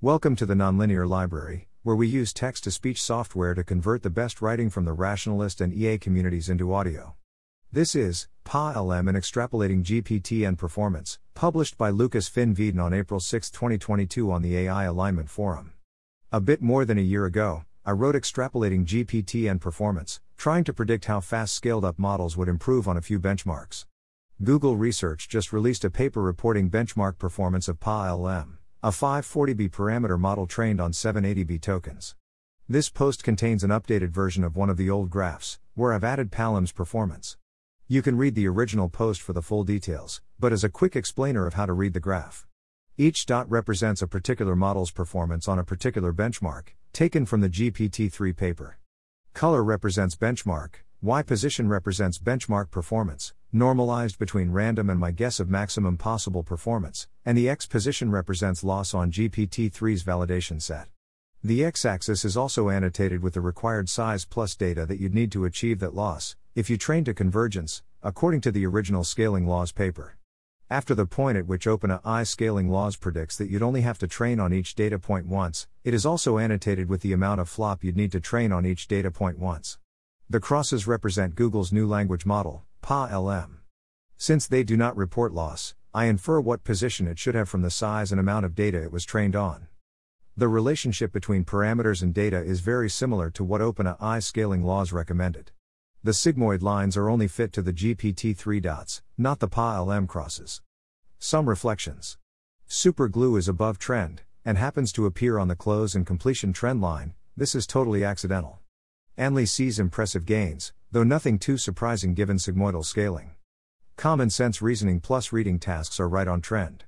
Welcome to the Nonlinear Library, where we use text to speech software to convert the best writing from the rationalist and EA communities into audio. This is PaLM and Extrapolating GPT-N Performance, published by Lukas Finnveden on April 6, 2022 on the AI Alignment Forum. A bit more than a year ago, I wrote Extrapolating GPT-N Performance, trying to predict how fast scaled up models would improve on a few benchmarks. Google Research just released a paper reporting benchmark performance of PaLM a 540B parameter model trained on 780B tokens. This post contains an updated version of one of the old graphs, where I've added PaLM's performance. You can read the original post for the full details, but as a quick explainer of how to read the graph. Each dot represents a particular model's performance on a particular benchmark, taken from the GPT 3 paper. Color represents benchmark, Y position represents benchmark performance, normalized between random and my guess of maximum possible performance, and the X position represents loss on GPT-3's validation set. The X axis is also annotated with the required size plus data that you'd need to achieve that loss, if you train to convergence, according to the original scaling laws paper. After the point at which OpenAI scaling laws predicts that you'd only have to train on each data point once, it is also annotated with the amount of flop you'd need to train on each data point once. The crosses represent Google's new language model, PaLM. Since they do not report loss, I infer what position it should have from the size and amount of data it was trained on. The relationship between parameters and data is very similar to what OpenAI scaling laws recommended. The sigmoid lines are only fit to the GPT-3 dots, not the PaLM crosses. Some reflections. SuperGLUE is above trend, and happens to appear on the cloze and completion trend line, this is totally accidental. ANLI sees impressive gains, though nothing too surprising given sigmoidal scaling. Common sense reasoning plus reading tasks are right on trend.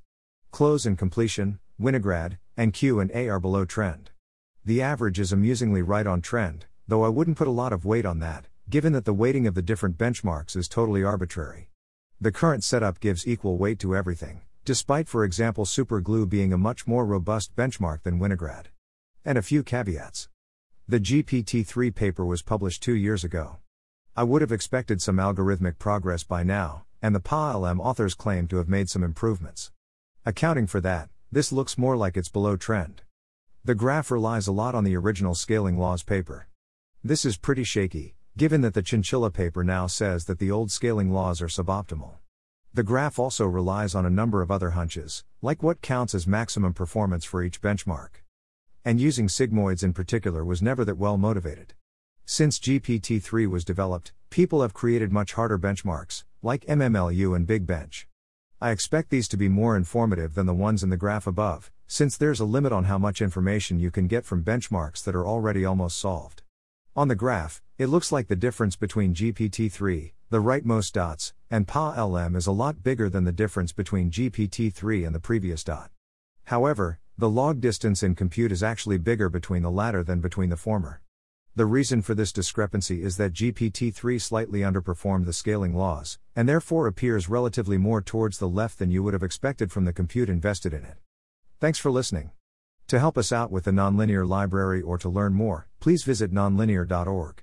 Cloze and completion, Winograd, and Q and A are below trend. The average is amusingly right on trend, though I wouldn't put a lot of weight on that, given that the weighting of the different benchmarks is totally arbitrary. The current setup gives equal weight to everything, despite for example SuperGLUE being a much more robust benchmark than Winograd. And a few caveats. The GPT 3 paper was published two years ago. I would have expected some algorithmic progress by now, and the PaLM authors claim to have made some improvements. Accounting for that, this looks more like it's below trend. The graph relies a lot on the original scaling laws paper. This is pretty shaky, given that the Chinchilla paper now says that the old scaling laws are suboptimal. The graph also relies on a number of other hunches, like what counts as maximum performance for each benchmark and using sigmoids in particular was never that well motivated. Since GPT 3 was developed, people have created much harder benchmarks, like MMLU and Big Bench. I expect these to be more informative than the ones in the graph above, since there's a limit on how much information you can get from benchmarks that are already almost solved. On the graph, it looks like the difference between GPT 3, the rightmost dots, and PaLM is a lot bigger than the difference between GPT 3 and the previous dot. However, the log distance in compute is actually bigger between the latter than between the former. The reason for this discrepancy is that GPT 3 slightly underperformed the scaling laws, and therefore appears relatively more towards the left than you would have expected from the compute invested in it. Thanks for listening. To help us out with the Nonlinear Library or to learn more, please visit nonlinear.org.